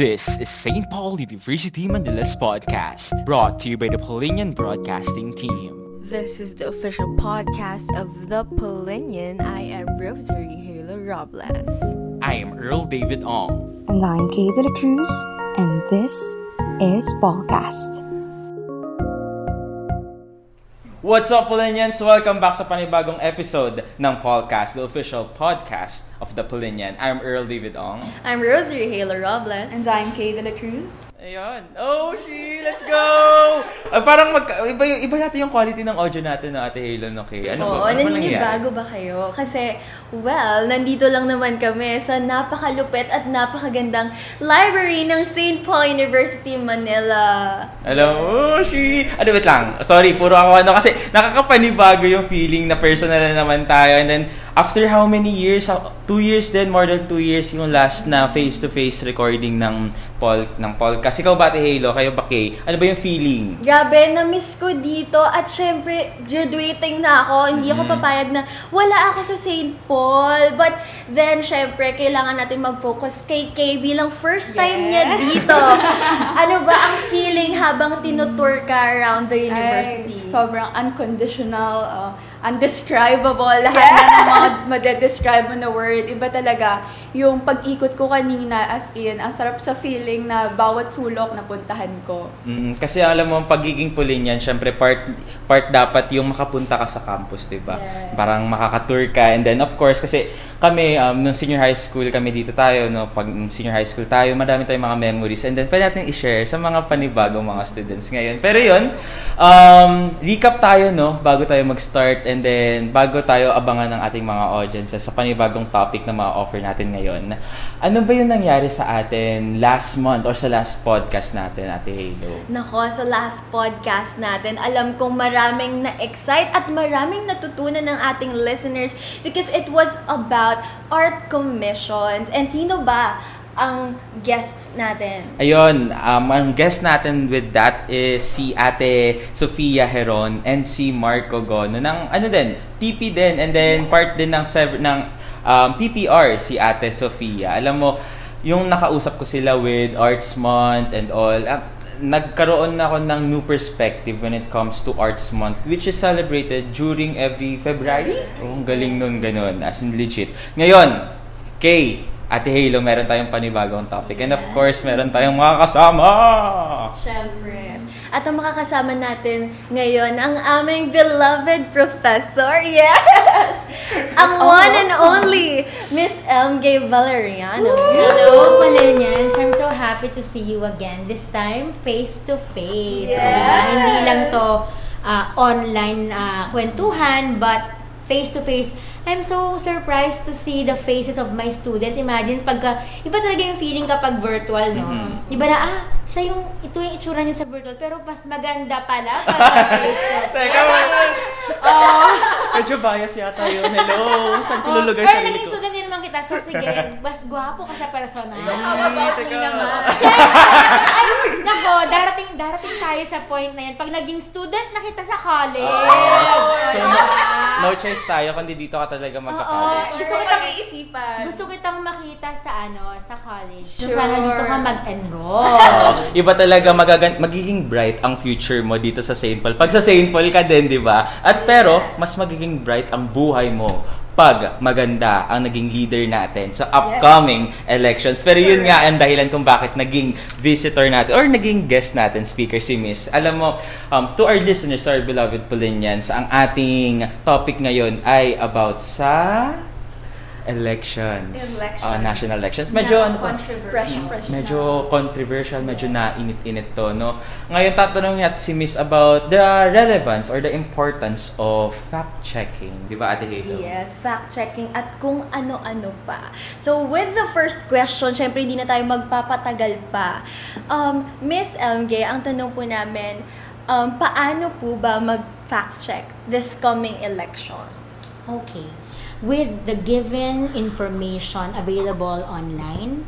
This is St. Paul University Manila's podcast, brought to you by the Polinian Broadcasting Team. This is the official podcast of The Polinian. I am Rosary Halo Robles. I am Earl David Ong. And I'm Kay De La Cruz, and this is Ballcast. What's up, Polinians? Welcome back sa panibagong episode ng Podcast, the official podcast of the Polinian. I'm Earl David Ong. I'm Rosary Halo Robles. And I'm Kay De La Cruz. Ayun. Oh, she! Let's go! Ah, parang mag, iba, yung- iba yata yung quality ng audio natin na Ate Halo, no, Kay? Ano Oo, ba? Ano ba naninibago ba kayo? Kasi, well, nandito lang naman kami sa napakalupit at napakagandang library ng St. Paul University, Manila. Alam mo, oh, she! Ano, wait lang. Sorry, puro ako ano. Kasi nakakapanibago yung feeling na personal na naman tayo. And then, after how many years? How- Two years din, more than two years yung last na face-to-face recording ng Paul, ng Paul. Kasi ikaw ba, Halo? Kayo ba, Kay? Ano ba yung feeling? Grabe, na-miss ko dito at syempre, graduating na ako. Hindi ako papayag na wala ako sa St. Paul. But then, syempre, kailangan natin mag-focus kay Kay bilang first time niya dito. ano ba ang feeling habang tinutour ka around the university? Ay, sobrang unconditional, uh, undescribable. Lahat na ng mga madedescribe mo na word. Iba talaga yung pag-ikot ko kanina as in, ang sarap sa feeling na bawat sulok na puntahan ko. Mm, kasi alam mo, ang pagiging Polinian, syempre part part dapat yung makapunta ka sa campus, 'di ba? Yes. Parang makaka-tour ka and then of course kasi kami um, nung senior high school kami dito tayo no, pag senior high school tayo, madami tayong mga memories and then pwede natin i-share sa mga panibagong mga students ngayon. Pero 'yun, um, recap tayo no bago tayo mag-start and then bago tayo abangan ng ating mga audiences sa panibagong topic na ma-offer natin ngayon. Ano ba yung nangyari sa atin last month or sa last podcast natin, Ate Halo? Nako, sa last podcast natin, alam kong maraming na-excite at maraming natutunan ng ating listeners because it was about art commissions. And sino ba ang guests natin? Ayun, um, ang guest natin with that is si Ate Sofia Heron and si Marco Gono ng ano din, TP din and then part din ng sev- ng um, PPR si Ate Sofia. Alam mo, yung nakausap ko sila with Arts Month and all, ah, nagkaroon na ako ng new perspective when it comes to Arts Month which is celebrated during every February. Oh, ang galing nun ganun, as in legit. Ngayon, Kay, Ate Halo, meron tayong panibagong topic. And of course, meron tayong mga kasama. Siyempre. At ang makakasama natin ngayon, ang aming beloved professor. Yes! Ang one and only Miss MG Valeriano. Hello, Polinians. I'm so happy to see you again. This time, face to face. Yes. Hindi lang to ah, online ah, kwentuhan, but face to face. I'm so surprised to see the faces of my students. Imagine, pagka, iba talaga yung feeling kapag virtual, no? Iba na, ah, siya yung, ito yung itsura niya sa virtual, pero mas maganda pala pagka face to face. Teka, Oh. medyo bias yata yun. Hello, saan ko Oh, lulugay pero sa naging ko? student din naman kita. So, sige, mas gwapo ka sa personal. How about me naman? Ay, nako, darating, darating tayo sa point na yan. Pag naging student na kita sa college. So, no, no choice tayo, kundi dito ka talaga Oo, magka-college. gusto kitang, iisipan. gusto kitang makita sa ano, sa college. So, Sure. sana dito ka mag-enroll. Oo. Iba talaga magagan magiging bright ang future mo dito sa St. Paul. Pag sa St. Paul ka din, di ba? At pero, mas magiging bright ang buhay mo pag maganda ang naging leader natin sa upcoming elections. Pero yun nga ang dahilan kung bakit naging visitor natin or naging guest natin, speaker si Miss. Alam mo, um, to our listeners, our beloved Polinians, ang ating topic ngayon ay about sa elections. Elections. Ah, national elections. Medyo ano to? Fresh, fresh medyo controversial, medyo nainit-init to, no? Ngayon, tatanungin natin si Miss about the relevance or the importance of fact-checking. Di ba, Ate Halo? Yes, fact-checking at kung ano-ano pa. So, with the first question, syempre hindi na tayo magpapatagal pa. Um, Miss LMG, ang tanong po namin, um, paano po ba mag-fact-check this coming elections? Okay. With the given information available online,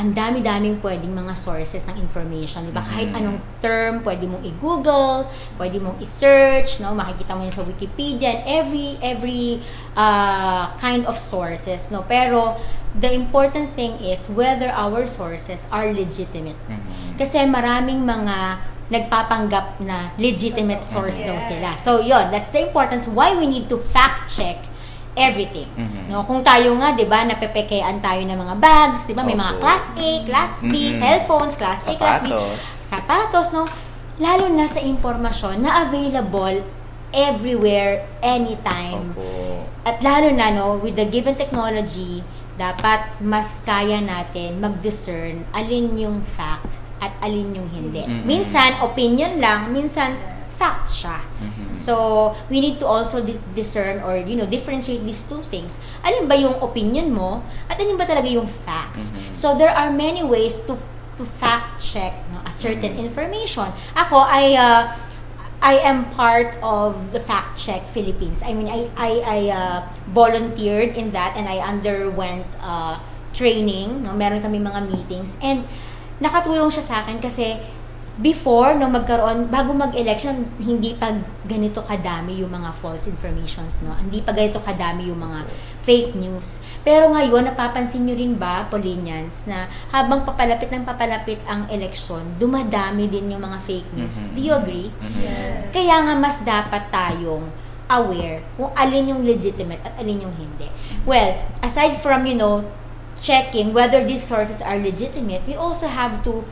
ang dami-daming pwedeng mga sources ng information. Diba? Kahit anong term, pwede mong i-google, pwede mong i-search, no? makikita mo yan sa Wikipedia, and every, every uh, kind of sources. No? Pero, the important thing is whether our sources are legitimate. Mhm. Kasi maraming mga nagpapanggap na legitimate source daw sila. So, yon that's the importance why we need to fact check everything. Mhm. No, kung tayo nga, 'di ba, napepekean tayo ng mga bags, 'di ba? May mga Opo. class A, class B, Mhm. cellphones, class A, class B, Sapatos. sapatos, no? Lalo na sa impormasyon na available everywhere, anytime. Opo. At lalo na, no, with the given technology, dapat mas kaya natin mag-discern alin yung fact at alin yung hindi. Mhm. Minsan, opinion lang, minsan, fact siya. Mhm. So, we need to also di- discern or, you know, differentiate these two things. Alin ba yung opinion mo at alin ba talaga yung facts? Mhm. So, there are many ways to to fact check no, a certain Mhm. information. Ako, I uh, I am part of the Fact Check Philippines. I mean, I I, I uh, volunteered in that and I underwent uh, training. No, meron kami mga meetings and nakatulong siya sa akin kasi before no magkaroon bago mag-election hindi pa ganito kadami yung mga false informations no? Hindi pa ganito kadami yung mga fake news. Pero ngayon napapansin niyo rin ba Polinians na habang papalapit ng papalapit ang election dumadami din yung mga fake news. Do you agree? Mhm. kaya nga mas dapat tayong aware kung alin yung legitimate at alin yung hindi. Well, aside from, you know, checking whether these sources are legitimate, we also have to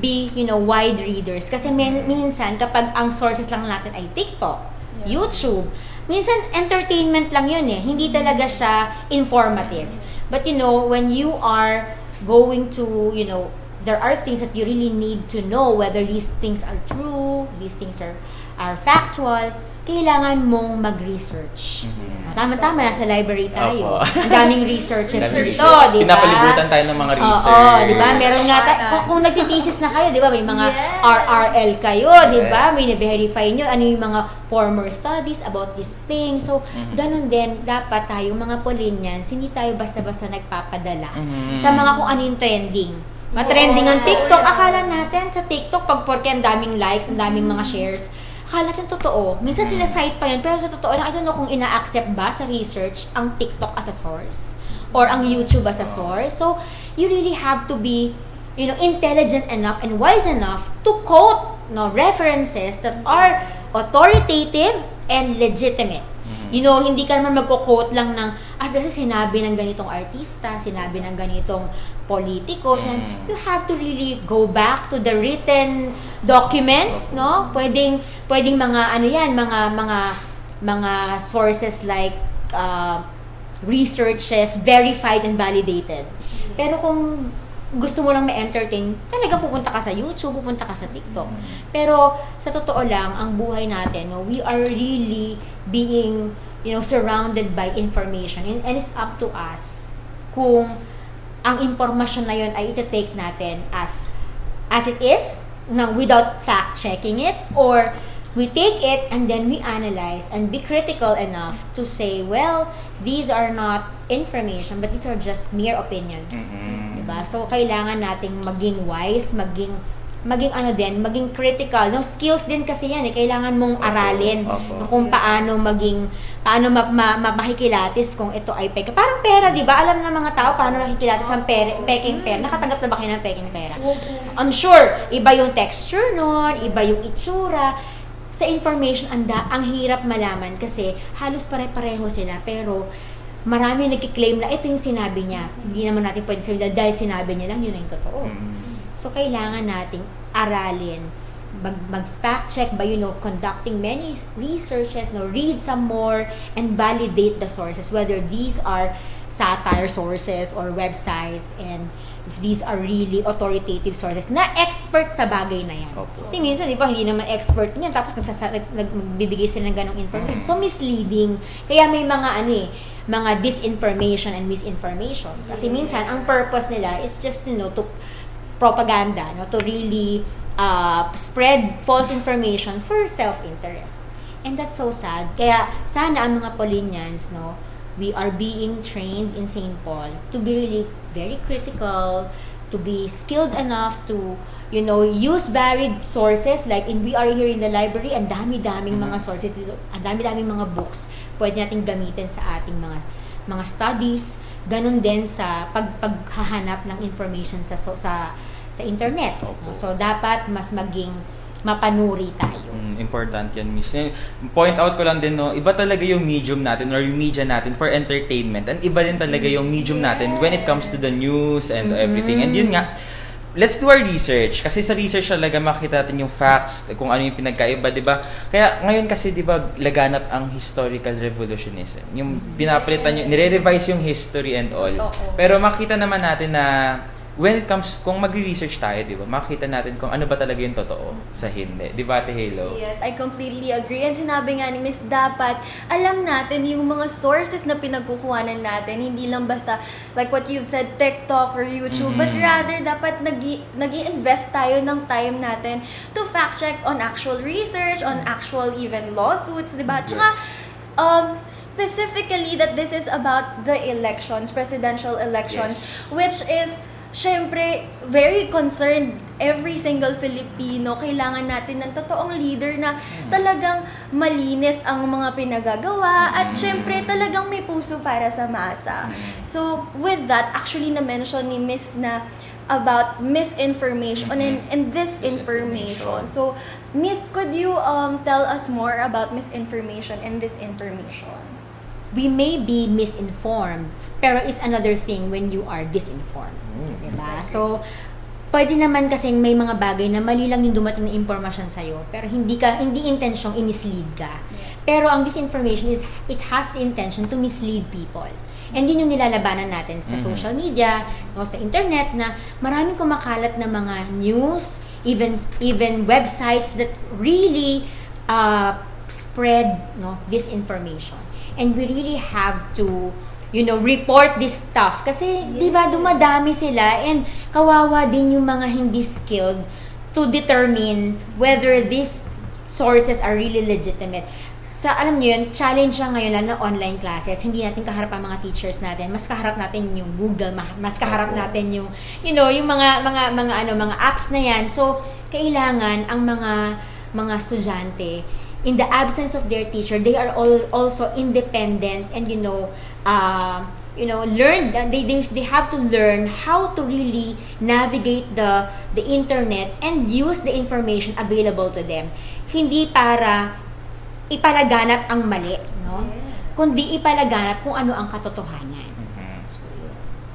be, you know, wide readers. Kasi min- minsan, kapag ang sources lang natin ay TikTok, YouTube, minsan entertainment lang yun eh. Hindi talaga siya informative. But you know, when you are going to, you know, there are things that you really need to know whether these things are true, these things are are factual, kailangan mong mag-research. Mhm. Tama-tama, nasa library tayo. Opo. Ang daming researches research. di ba? Pinapalibutan tayo ng mga research. Oo, di ba? Meron nga, ta- kung, kung nagtitesis na kayo, di ba? May mga Yes. RRL kayo, di ba? Yes. May na-verify nyo ano yung mga former studies about this thing. So, Mhm. ganun din, dapat tayo, mga Polinians, hindi tayo basta-basta nagpapadala Mhm. sa mga kung ano yung trending. Mga trending ang TikTok, akala natin sa TikTok, pag porke ang daming likes, ang daming mga shares, akala natin totoo. Minsan sinasite pa yun, pero sa totoo lang, I don't know kung ina-accept ba sa research ang TikTok as a source or ang YouTube as a source. So, you really have to be, you know, intelligent enough and wise enough to quote no references that are authoritative and legitimate. You know, hindi ka naman magko-quote lang ng, ah, kasi sinabi ng ganitong artista, sinabi ng ganitong politiko. Mm. you have to really go back to the written documents, no? Pwedeng, pwedeng mga, ano yan, mga, mga, mga sources like, uh, researches, verified and validated. Pero kung gusto mo lang ma-entertain, talaga pupunta ka sa YouTube, pupunta ka sa TikTok. Pero sa totoo lang, ang buhay natin, no, we are really being, you know, surrounded by information. And, and it's up to us kung ang impormasyon na yun ay iti-take natin as as it is, na without fact-checking it, or we take it and then we analyze and be critical enough to say, well, these are not information, but these are just mere opinions. Mhm. Diba? So, kailangan nating maging wise, maging maging ano din, maging critical. No, skills din kasi yan eh. Kailangan mong aralin opo. no, kung paano maging paano ma, ma, ma- kung ito ay peke. Parang pera, 'di ba? Alam ng mga tao paano nakikilatis ang pere, peking pera. Nakatanggap na ba kayo ng peking pera? I'm sure iba yung texture noon, iba yung itsura. Sa information anda, ang hirap malaman kasi halos pare-pareho sila pero marami nagki-claim na ito yung sinabi niya. Hindi naman natin pwede sabihin dahil- sinabi niya lang, yun na yung totoo. Mhm. So, kailangan nating aralin, mag, mag-fact check by, you know, conducting many researches, no, read some more, and validate the sources, whether these are satire sources or websites, and if these are really authoritative sources na expert sa bagay na yan. Opo. Kasi minsan, di ba, hindi naman expert niyan, tapos nagsasa, nags- nag, magbibigay sila ng ganong information. So, misleading. Kaya may mga, ano eh, mga disinformation and misinformation. Kasi minsan, ang purpose nila is just, you know, to propaganda, no, to really uh, spread false information for self-interest. And that's so sad. Kaya sana ang mga Polinians, no, we are being trained in St. Paul to be really very critical, to be skilled enough to, you know, use varied sources. Like, in we are here in the library, ang dami-daming mga sources dito, ang dami-daming mga books pwede nating gamitin sa ating mga mga studies, ganun din sa pag paghahanap ng information sa so, sa sa internet. Opo. no? So dapat mas maging mapanuri tayo. Mm, important yan, miss. Eh, Point out ko lang din, no, iba talaga yung medium natin or yung media natin for entertainment. And iba din talaga yung medium natin when it comes to the news and everything. And yun nga, let's do our research. Kasi sa research talaga makita natin yung facts, kung ano yung pinagkaiba, di ba? Kaya ngayon kasi, di ba, laganap ang historical revolutionism. Yung pinapalitan, yung, nire-revise yung history and all. Oo. Pero makita naman natin na when it comes, kung magre-research tayo, di ba, makita natin kung ano ba talaga yung totoo sa hindi. Di ba, Ate Halo? Yes, I completely agree. And sinabi nga ni Miss, dapat alam natin yung mga sources na pinagkukuhanan natin. Hindi lang basta, like what you've said, TikTok or YouTube, but Mhm. rather dapat nag invest tayo ng time natin to fact check on actual research, on actual even lawsuits, di ba? Tsaka, Yes. um, specifically that this is about the elections, presidential elections, Yes. which is syempre very concerned every single Filipino kailangan natin ng totoong leader na talagang malinis ang mga pinagagawa at syempre talagang may puso para sa masa. So with that actually na mention ni Miss na about misinformation and, and disinformation. Disinformation. So Miss could you um tell us more about misinformation and disinformation? we may be misinformed, pero it's another thing when you are disinformed. Diba? So, pwede naman kasing may mga bagay na mali lang yung dumating na impormasyon sa'yo, pero hindi ka, hindi intensyong i-mislead ka. Pero ang disinformation is, it has the intention to mislead people. And yun yung nilalabanan natin sa Mhm. social media, o sa internet, na maraming kumakalat na mga news, even even websites that really uh, spread no disinformation. And we really have to you know, report this stuff. Kasi, di ba, dumadami sila and kawawa din yung mga hindi skilled to determine whether these sources are really legitimate. Sa, alam niyo yun, challenge siya ngayon lalo na online classes. Hindi natin kaharap ang mga teachers natin. Mas kaharap natin yung Google, ma- mas kaharap natin yung, you know, yung mga, mga, mga, ano, mga apps na yan. So, kailangan ang mga, mga estudyante, in the absence of their teacher, they are all also independent and, you know, uh, you know, learn they, they they have to learn how to really navigate the the internet and use the information available to them. Hindi para ipalaganap ang mali, no? Kundi ipalaganap kung ano ang katotohanan. Mhm.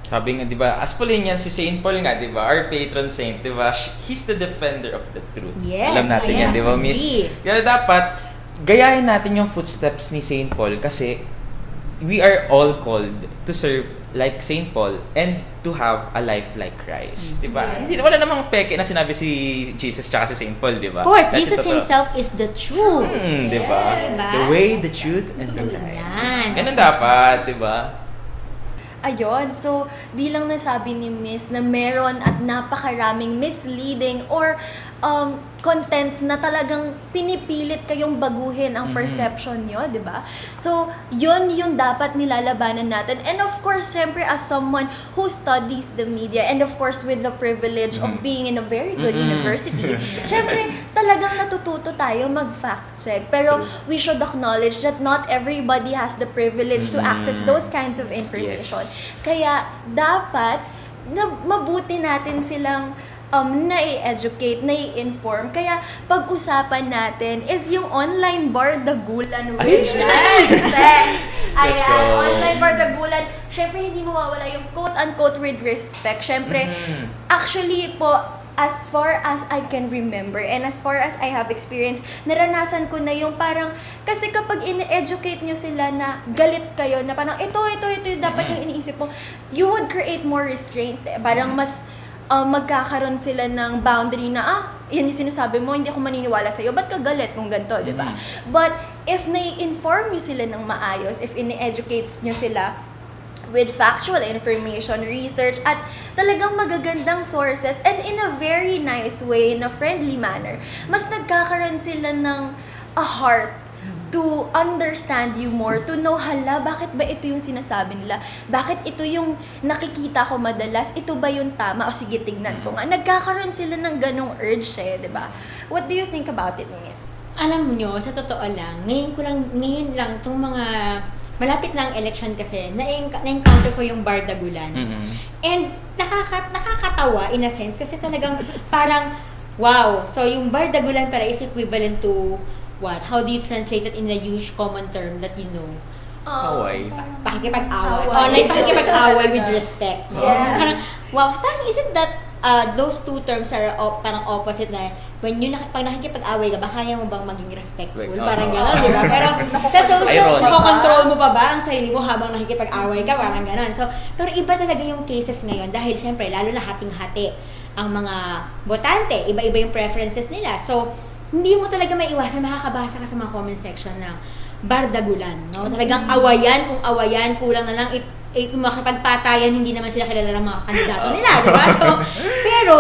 Sabi nga, di ba, as Polinian, si Saint Paul nga, di ba, our patron saint, di ba, he's the defender of the truth. Yes, Alam natin yan, yes, di ba, miss? agree. Kaya dapat, gayahin natin yung footsteps ni Saint Paul kasi we are all called to serve like Saint Paul and to have a life like Christ. Di ba? Hindi, wala namang peke na sinabi si Jesus tsaka si Saint Paul, di ba? Of course, Kasi Jesus totoo. himself is the truth. Hmm, di ba? Diba? The way, the truth, and the life. Yan. Ganun dapat, di ba? Ayun, so bilang nasabi ni Miss na meron at napakaraming misleading or um, contents na talagang pinipilit kayong baguhin ang Mhm. perception nyo, di ba? So, yun yung dapat nilalabanan natin. And of course, siyempre as someone who studies the media and of course with the privilege of Mhm. being in a very good Mhm. university, siyempre talagang natututo tayo mag-fact check. Pero we should acknowledge that not everybody has the privilege to Mhm. access those kinds of information. Yes. Kaya dapat na mabuti natin silang um, nai-educate, nai-inform. Kaya pag-usapan natin is yung online bardagulan with Ay! Ayan, online bardagulan. Siyempre, hindi mawawala yung quote-unquote with respect. Siyempre, Mhm. actually po, as far as I can remember and as far as I have experience, naranasan ko na yung parang, kasi kapag in-educate nyo sila na galit kayo, na parang ito, ito, ito, yung dapat Mhm. yung iniisip mo, you would create more restraint. Parang mas uh, magkakaroon sila ng boundary na, ah, yan yung sinasabi mo, hindi ako maniniwala sa'yo, ba't ka galit kung ganito, di ba? But if nai-inform nyo sila ng maayos, if ini-educate nyo sila, with factual information, research, at talagang magagandang sources and in a very nice way, in a friendly manner, mas nagkakaroon sila ng a heart to understand you more, to know, hala, bakit ba ito yung sinasabi nila? Bakit ito yung nakikita ko madalas? Ito ba yung tama? O sige, tignan ko nga. Nagkakaroon sila ng ganong urge eh, di ba? What do you think about it, Miss? alam nyo, sa totoo lang, ngayon ko lang, ngayon lang, itong mga malapit na ang election kasi, na- na-encounter ko yung Bardagulan. Mhm. And nakaka nakakatawa in a sense kasi talagang parang wow. So yung bardagulan pala is equivalent to what? How do you translate it in a huge common term that you know? Kaway. Pakikipag-away. Away. Online pakikipag-away with respect. Yeah. Parang, wow, parang isn't that uh, those two terms are op- parang opposite na when you nak- pag nakikipag-away ka ba, kaya mo bang maging respectful? Like, parang uh-huh. gano'n, di ba? Pero sa social, nakokontrol mo pa ba ang sarili mo habang nakikipag-away ka? Parang gano'n. So, pero iba talaga yung cases ngayon dahil syempre, lalo na hating-hati ang mga botante. Iba-iba yung preferences nila. So, hindi mo talaga may iwasan, makakabasa ka sa mga comment section ng bardagulan. No? Talagang awayan, kung awayan, kulang na lang, i- i- kung makipagpatayan, hindi naman sila kilala ng mga kandidato nila, di ba? So, pero,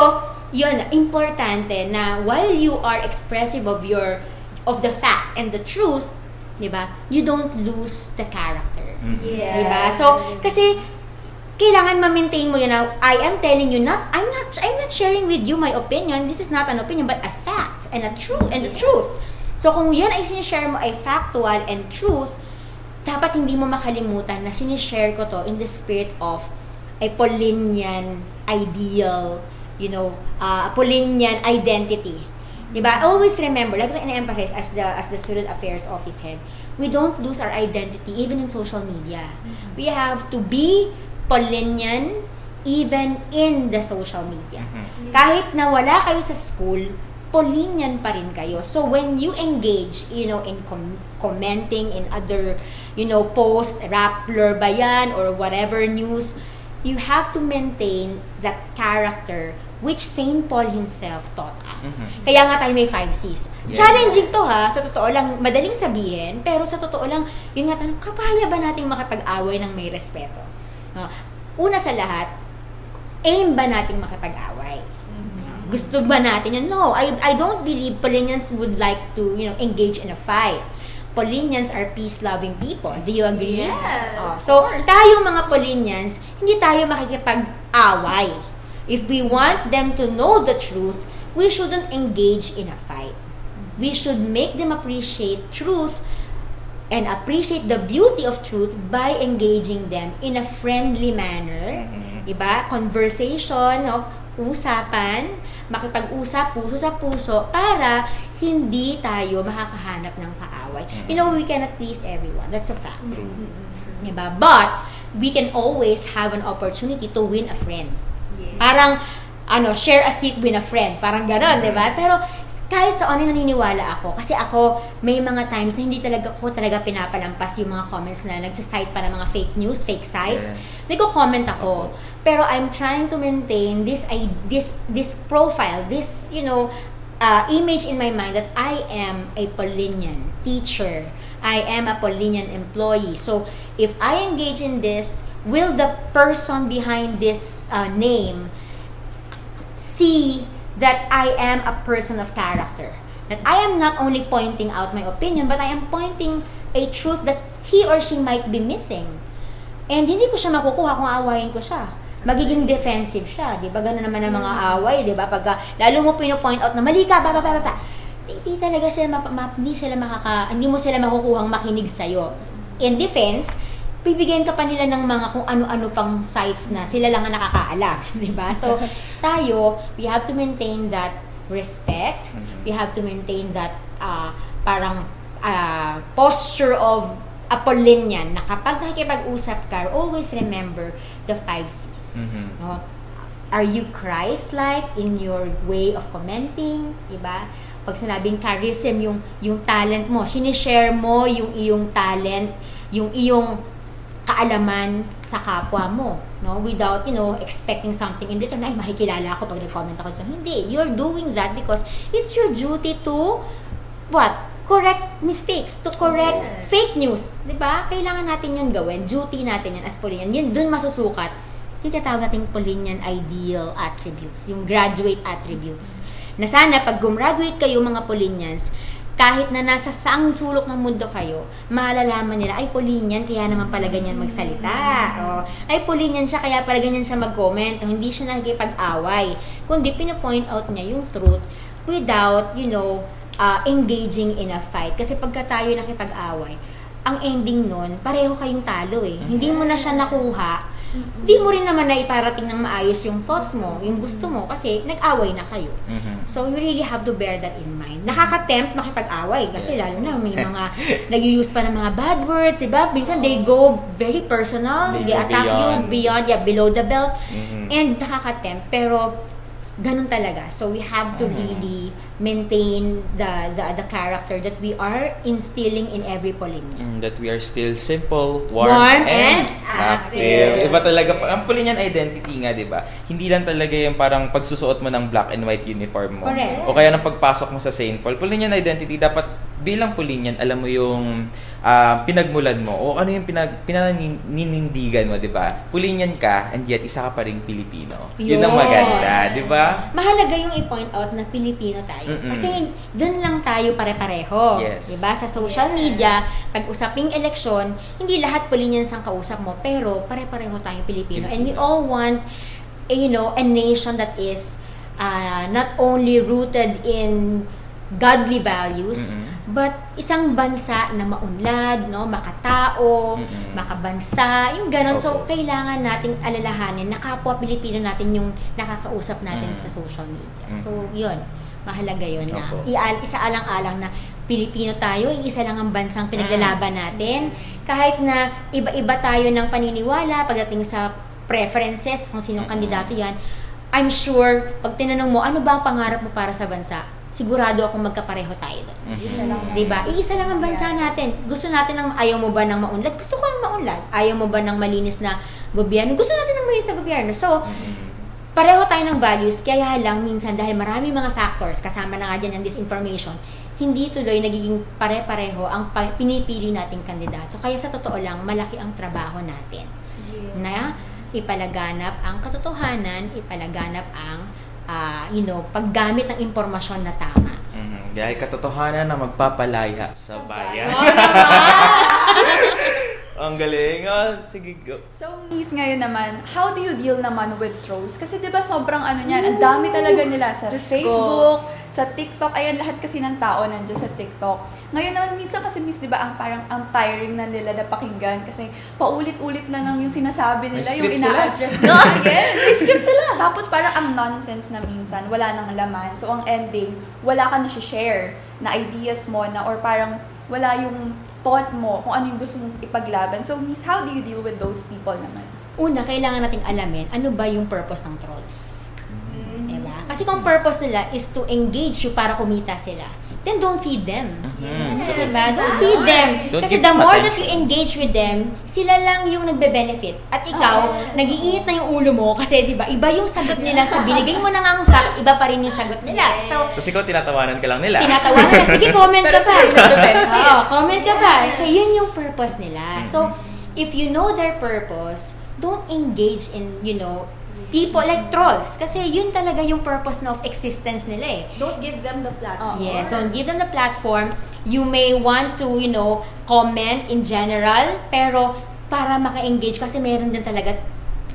yun, importante na while you are expressive of your, of the facts and the truth, di ba, you don't lose the character. Yeah. Diba? So, kasi, kailangan ma-maintain mo yun na I am telling you not I'm not I'm not sharing with you my opinion. This is not an opinion but a fact and a truth and the truth. So kung yan ay sinishare mo ay factual and truth, dapat hindi mo makalimutan na sinishare ko to in the spirit of a Paulinian ideal, you know, uh, Paulinian identity. Diba? Always remember, like ko ina-emphasize as the as the student affairs office head, we don't lose our identity even in social media. We have to be Paulinian even in the social media. Kahit na wala kayo sa school, Paulinian pa rin kayo. So when you engage, you know, in com- commenting in other, you know, post, Rappler ba yan, or whatever news, you have to maintain that character which St. Paul himself taught us. Kaya nga tayo may 5 C's. Yes. Challenging to ha, sa totoo lang, madaling sabihin, pero sa totoo lang, yun nga tanong, kapaya ba nating makapag-away ng may respeto? No? Una sa lahat, aim ba nating makipag-away? Gusto ba natin yun? No, I, I don't believe Paulinians would like to, you know, engage in a fight. Paulinians are peace-loving people. Do you agree? Yes, Oh, so, tayong mga Paulinians, hindi tayo makikipag-away. If we want them to know the truth, we shouldn't engage in a fight. We should make them appreciate truth and appreciate the beauty of truth by engaging them in a friendly manner. Diba? Conversation, no? usapan, makipag-usap puso sa puso para hindi tayo makakahanap ng kaaway. You know, we cannot please everyone. That's a fact. Diba? But, we can always have an opportunity to win a friend. Parang, ano, share a seat with a friend. Parang gano'n, di ba? Pero kahit sa ano naniniwala ako. Kasi ako, may mga times na hindi talaga ko talaga pinapalampas yung mga comments na nagsasite pa ng mga fake news, fake sites. Yes. Nagko-comment ako. Pero I'm trying to maintain this, I, this, this profile, this, you know, uh, image in my mind that I am a Paulinian teacher. I am a Paulinian employee. So, if I engage in this, will the person behind this uh, name see that I am a person of character? That I am not only pointing out my opinion, but I am pointing a truth that he or she might be missing. And hindi ko siya makukuha kung aawayin ko siya. Magiging defensive siya, 'di ba? Ganun naman ang mga away, 'di ba? Pagka lalo mo pino-point out na mali ka, ba ba ba ba. Hindi talaga sila map, map, hindi sila makaka hindi mo sila makukuhang makinig sa In defense, bibigyan ka pa nila ng mga kung ano-ano pang sites na sila lang ang nakakaalam, 'di ba? So, tayo, we have to maintain that respect. We have to maintain that uh, parang uh, posture of Apollinian na kapag nakikipag-usap ka, always remember the five C's. Mhm. No? Are you Christ-like in your way of commenting? Diba? Pag sinabing charism, yung, yung talent mo, sinishare mo yung iyong talent, yung iyong kaalaman sa kapwa mo, no? Without, you know, expecting something in return. Ay, makikilala ako pag nag-comment ako. Hindi. You're doing that because it's your duty to, what? Correct mistakes, to correct fake news. Di ba? Kailangan natin yun gawin. Duty natin yun as Polinian. Yun, dun masusukat yung tinatawag nating Polinian ideal attributes, yung graduate attributes. Na sana pag gumraduate kayo mga Polinians, kahit na nasa saang sulok ng mundo kayo, malalaman nila, ay Polinian, kaya naman pala ganyan magsalita. O, ay Polinian siya, kaya pala ganyan siya mag-comment. O, hindi siya nakikipag-away. Kundi pinapoint out niya yung truth without, you know, uh, engaging in a fight. Kasi pagka tayo nakipag-away, ang ending nun, pareho kayong talo eh. Hindi mo na siya nakuha. Hindi mo rin naman na iparating ng maayos yung thoughts mo, yung gusto mo, kasi nag-away na kayo. Mhm. So, you really have to bear that in mind. Nakaka-tempt makipag-away kasi Yes. lalo na may mga nag-use pa ng mga bad words, diba? Minsan they go very personal, They they, attack beyond. you beyond, yeah, below the belt. Mhm. And nakaka-tempt. Pero, ganun talaga. So, we have to Mhm. really maintain the, the the character that we are instilling in every Polinya. Mm, that we are still simple, warm, Warm and, and active. active. Iba talaga, ang Polinian identity nga, di ba? Hindi lang talaga yung parang pagsusuot mo ng black and white uniform mo. Correct. O kaya ng pagpasok mo sa St. Paul. Polinian identity, dapat bilang Polinian, alam mo yung ah, pinagmulan mo o ano yung pinag, pinaninindigan mo, di ba? Polinian ka and yet isa ka pa rin Pilipino. Yun ang Yun. maganda, di ba? Mahalaga yung i-point out na Pilipino tayo. Mm-mm. Kasi doon lang tayo pare-pareho. Yes. 'Di ba Sa social media, pag usaping eleksyon, hindi lahat Polinians ang kausap mo, pero pare-pareho tayong Pilipino. And we all want, you know, a nation that is uh, not only rooted in godly values, Mm-mm. but isang bansa na maunlad, no, makatao, Mm-mm. makabansa, yung ganon. So, Opo. kailangan nating alalahanin na kapwa Pilipino natin yung nakakausap natin Mm. sa social media. Mm. So, yun. Mahalaga yun na Opo. ial, isa alang-alang na Pilipino tayo, iisa lang ang bansang pinaglalaban Mm. natin. Kahit na iba-iba tayo ng paniniwala pagdating sa preferences kung sinong kandidato yan, I'm sure, pag tinanong mo, ano ba ang pangarap mo para sa bansa? Sigurado akong magkapareho tayo doon. Mhm. Isa lang. Di ba? Iisa lang ang bansa natin. Gusto natin ng ayaw mo ba ng maunlad? Gusto ko ng maunlad. Ayaw mo ba ng malinis na gobyerno? Gusto natin ng malinis na gobyerno. So, pareho tayo ng values, kaya lang minsan dahil marami mga factors, kasama na nga dyan ang disinformation, hindi tuloy nagiging pare-pareho ang pa- pinipili nating kandidato. Kaya sa totoo lang, malaki ang trabaho natin. Na ipalaganap ang katotohanan, ipalaganap ang ah, you know, paggamit ng impormasyon na tama. Mhm. Dahil katotohanan na magpapalaya sa bayan. Ang galing. Ah, sige, go. So, Miss, ngayon naman, how do you deal naman with trolls? Kasi 'di ba sobrang ano niyan, ang dami talaga nila sa Diyos ko. Facebook, sa TikTok, ayan lahat kasi ng tao nandiyan sa TikTok. Ngayon naman minsan kasi Miss, 'di ba, ang parang ang tiring na nila na pakinggan kasi paulit-ulit na lang yung sinasabi nila, yung ina-address nila. yes, may script sila. Tapos parang ang nonsense na minsan, wala nang laman. So, ang ending, wala ka na share na ideas mo na or parang wala yung thought mo kung ano yung gusto mong ipaglaban. So, Miss, how do you deal with those people naman? Una, kailangan nating alamin ano ba yung purpose ng trolls. Mm. Diba? Kasi kung purpose nila is to engage you para kumita sila, then don't feed them. Mhm. Diba? Don't feed them. Don't Kasi the more that attention. you engage with them, sila lang yung nagbe-benefit. At ikaw, nagiinit na yung ulo mo kasi diba, iba yung sagot nila. So, binigay mo na nga ang facts, iba pa rin yung sagot nila. So, Tapos ikaw, tinatawanan ka lang nila. tinatawanan ka. Sige, comment ka pa. Oo, comment ka pa. So, yun yung purpose nila. So, if you know their purpose, don't engage in, you know, people like trolls. Kasi yun talaga yung purpose na of existence nila eh. Don't give them the platform. Yes, don't give them the platform. You may want to, you know, comment in general, pero para maka-engage kasi meron din talaga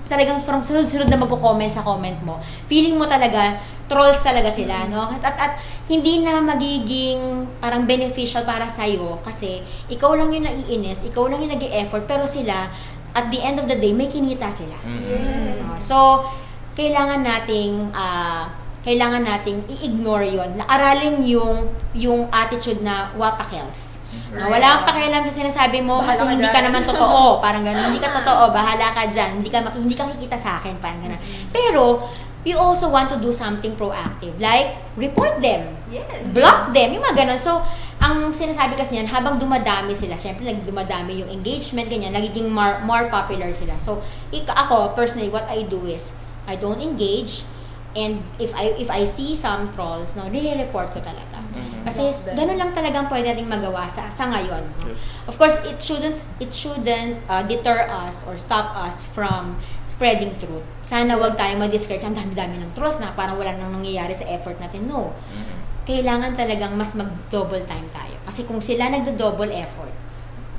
talagang parang sunod-sunod na magpo-comment sa comment mo. Feeling mo talaga trolls talaga sila, no? At, at, at hindi na magiging parang beneficial para sa kasi ikaw lang yung naiinis, ikaw lang yung nag effort pero sila at the end of the day may kinita sila. No? So, kailangan nating ah, kailangan nating i-ignore 'yon. Aralin yung yung attitude na wapakels. No, wala kang pakialam sa sinasabi mo Bahala kasi ka hindi ka naman totoo. Parang ganun. Hindi ka totoo. Bahala ka dyan. Hindi ka, hindi ka kikita sa akin. Parang ganun. Pero, we also want to do something proactive. Like, report them. Yes. Block them. Yung mga ganun. So, ang sinasabi kasi yan, habang dumadami sila, syempre, dumadami yung engagement, ganyan, nagiging more, more popular sila. So, ik- ako, personally, what I do is, I don't engage, and if I if I see some trolls, no, nire-report ko talaga. Mhm. Kasi ganun lang talaga ang pwede nating magawa sa, sa ngayon. no? Of course, it shouldn't it shouldn't uh, deter us or stop us from spreading truth. Sana wag tayong ma-discourage. Ang dami-dami ng trolls na parang wala nang nangyayari sa effort natin. No. Mhm. Kailangan talagang mas mag-double time tayo. Kasi kung sila nagdo-double effort,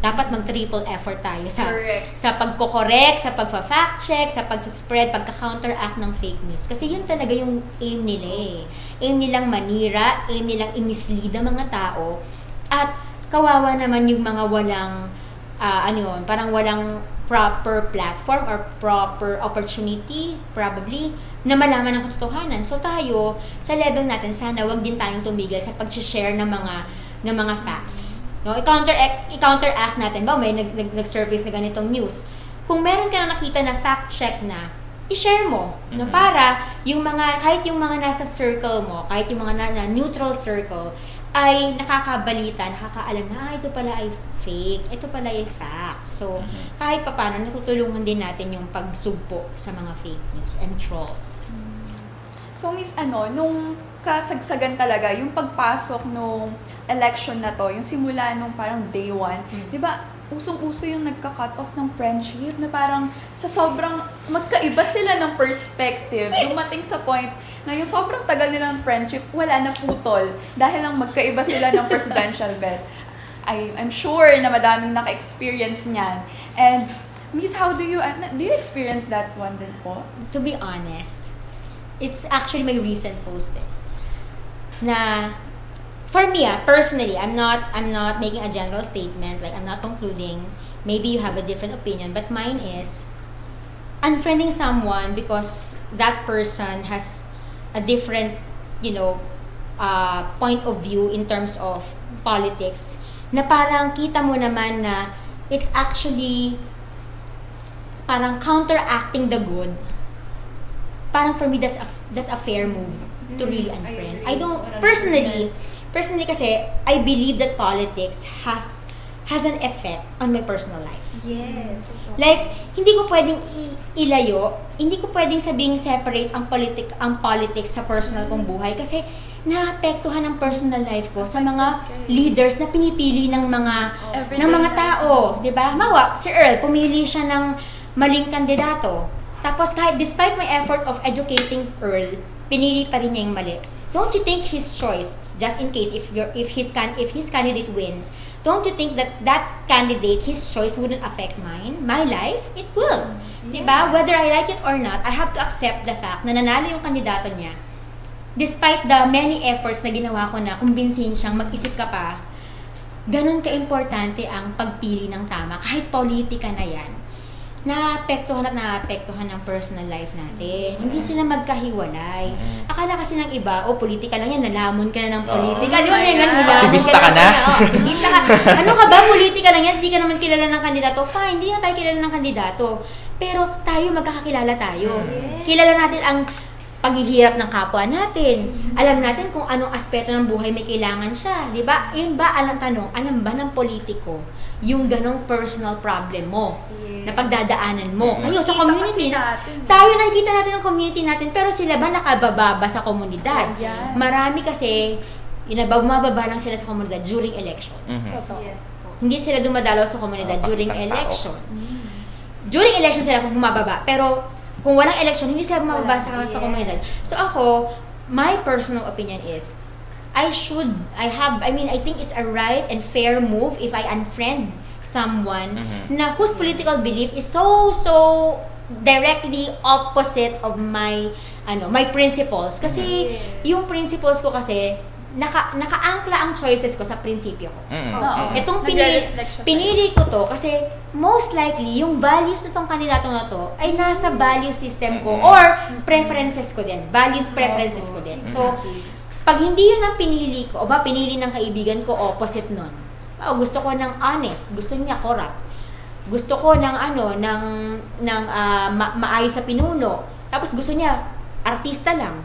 dapat mag-triple effort tayo sa Correct. sa pagko-correct, sa pagfa-fact check, sa pag-spread, pagka-counteract ng fake news. Kasi yun talaga yung aim nila eh. Aim nilang manira, aim nilang i-mislead ang mga tao. At kawawa naman yung mga walang, ah, ano yun, parang walang proper platform or proper opportunity, probably, na malaman ang katotohanan. So tayo, sa level natin, sana wag din tayong tumigil sa pag-share ng mga ng mga facts. No, i-counter i-counteract natin ba may nag, nag, nag-surface na ganitong news. Kung meron ka na nakita na fact check na, i-share mo, no, Mhm. para yung mga kahit yung mga nasa circle mo, kahit yung mga na, na neutral circle ay nakakabalita, nakakaalam na ah, ito pala ay fake, ito pala ay fact. So, Mhm. kahit papaano natutulungan din natin yung pagsugpo sa mga fake news and trolls. So, Miss, ano, nung kasagsagan talaga, yung pagpasok nung election na to, yung simula nung parang day one, Mm. di ba, usong-uso yung nagka-cut off ng friendship na parang sa sobrang magkaiba sila ng perspective. Dumating sa point na yung sobrang tagal nilang friendship, wala na putol dahil lang magkaiba sila ng presidential bet. I, I'm sure na madaming naka-experience niyan. And Miss, how do you, ano, do you experience that one din po? To be honest, it's actually my recent post eh. Na for me, ah, personally, I'm not I'm not making a general statement, like I'm not concluding. Maybe you have a different opinion, but mine is unfriending someone because that person has a different, you know, uh, point of view in terms of politics na parang kita mo naman na it's actually parang counteracting the good. Parang for me that's a that's a fair move to really unfriend. I don't personally personally kasi I believe that politics has has an effect on my personal life. Yes. Like, hindi ko pwedeng i- ilayo, hindi ko pwedeng sabing separate ang politic ang politics sa personal kong buhay kasi naapektuhan ang personal life ko sa mga leaders na pinipili ng mga Everyday ng mga tao, 'di ba? Mawa, si Earl pumili siya ng maling kandidato. Tapos kahit despite my effort of educating Earl, pinili pa rin niya yung mali. Don't you think his choice, just in case if your if his can if his candidate wins, don't you think that that candidate his choice wouldn't affect mine, my life? It will. 'Di ba? Whether I like it or not, I have to accept the fact na nanalo yung kandidato niya. Despite the many efforts na ginawa ko na kumbinsihin siyang mag-isip ka pa, ganun ka-importante ang pagpili ng tama kahit politika na yan naapektuhan at naapektuhan ng personal life natin. Hindi sila magkahiwalay. Akala kasi ng iba, oh, politika lang yan, nalamon ka na ng politika. Di ba may ganun, nilamon Aktivista ka na? Oh, aktivista ka. Ano ka ba, politika lang yan, hindi ka naman kilala ng kandidato. Fine, hindi nga tayo kilala ng kandidato. Pero tayo, magkakakilala tayo. Kilala natin ang paghihirap ng kapwa natin. Alam natin kung anong aspeto ng buhay may kailangan siya. Di ba? Yun ba, alam tanong, alam ba ng politiko yung ganong personal problem mo na pagdadaanan mo. Kayo sa community, kasi natin. tayo nakikita natin ang community natin, pero sila ba nakabababa sa komunidad? Ayan. Marami kasi, inaba, bumababa lang sila sa komunidad during election. Mhm. Yes po. Hindi sila dumadalaw sa komunidad Oo, during election. During election sila bumababa, pero kung walang election, hindi sila bumababa sa, sa komunidad. So ako, my personal opinion is, I should, I have, I mean, I think it's a right and fair move if I unfriend someone Mhm. na whose political belief is so, so directly opposite of my, ano, my principles. Kasi, Yes. yung principles ko kasi, naka, nakaangkla ang choices ko sa prinsipyo ko. Mhm. Oo. Mhm. Itong pinili, pinili ko to kasi most likely yung values nitong kandidato na to ay nasa value system ko or preferences ko din. Values, preferences ko din. So, pag hindi yun ang pinili ko, o ba pinili ng kaibigan ko, opposite nun. Oh, gusto ko ng honest, gusto niya corrupt. Gusto ko ng ano, ng, ng ah, ma- maayos sa pinuno. Tapos gusto niya, artista lang.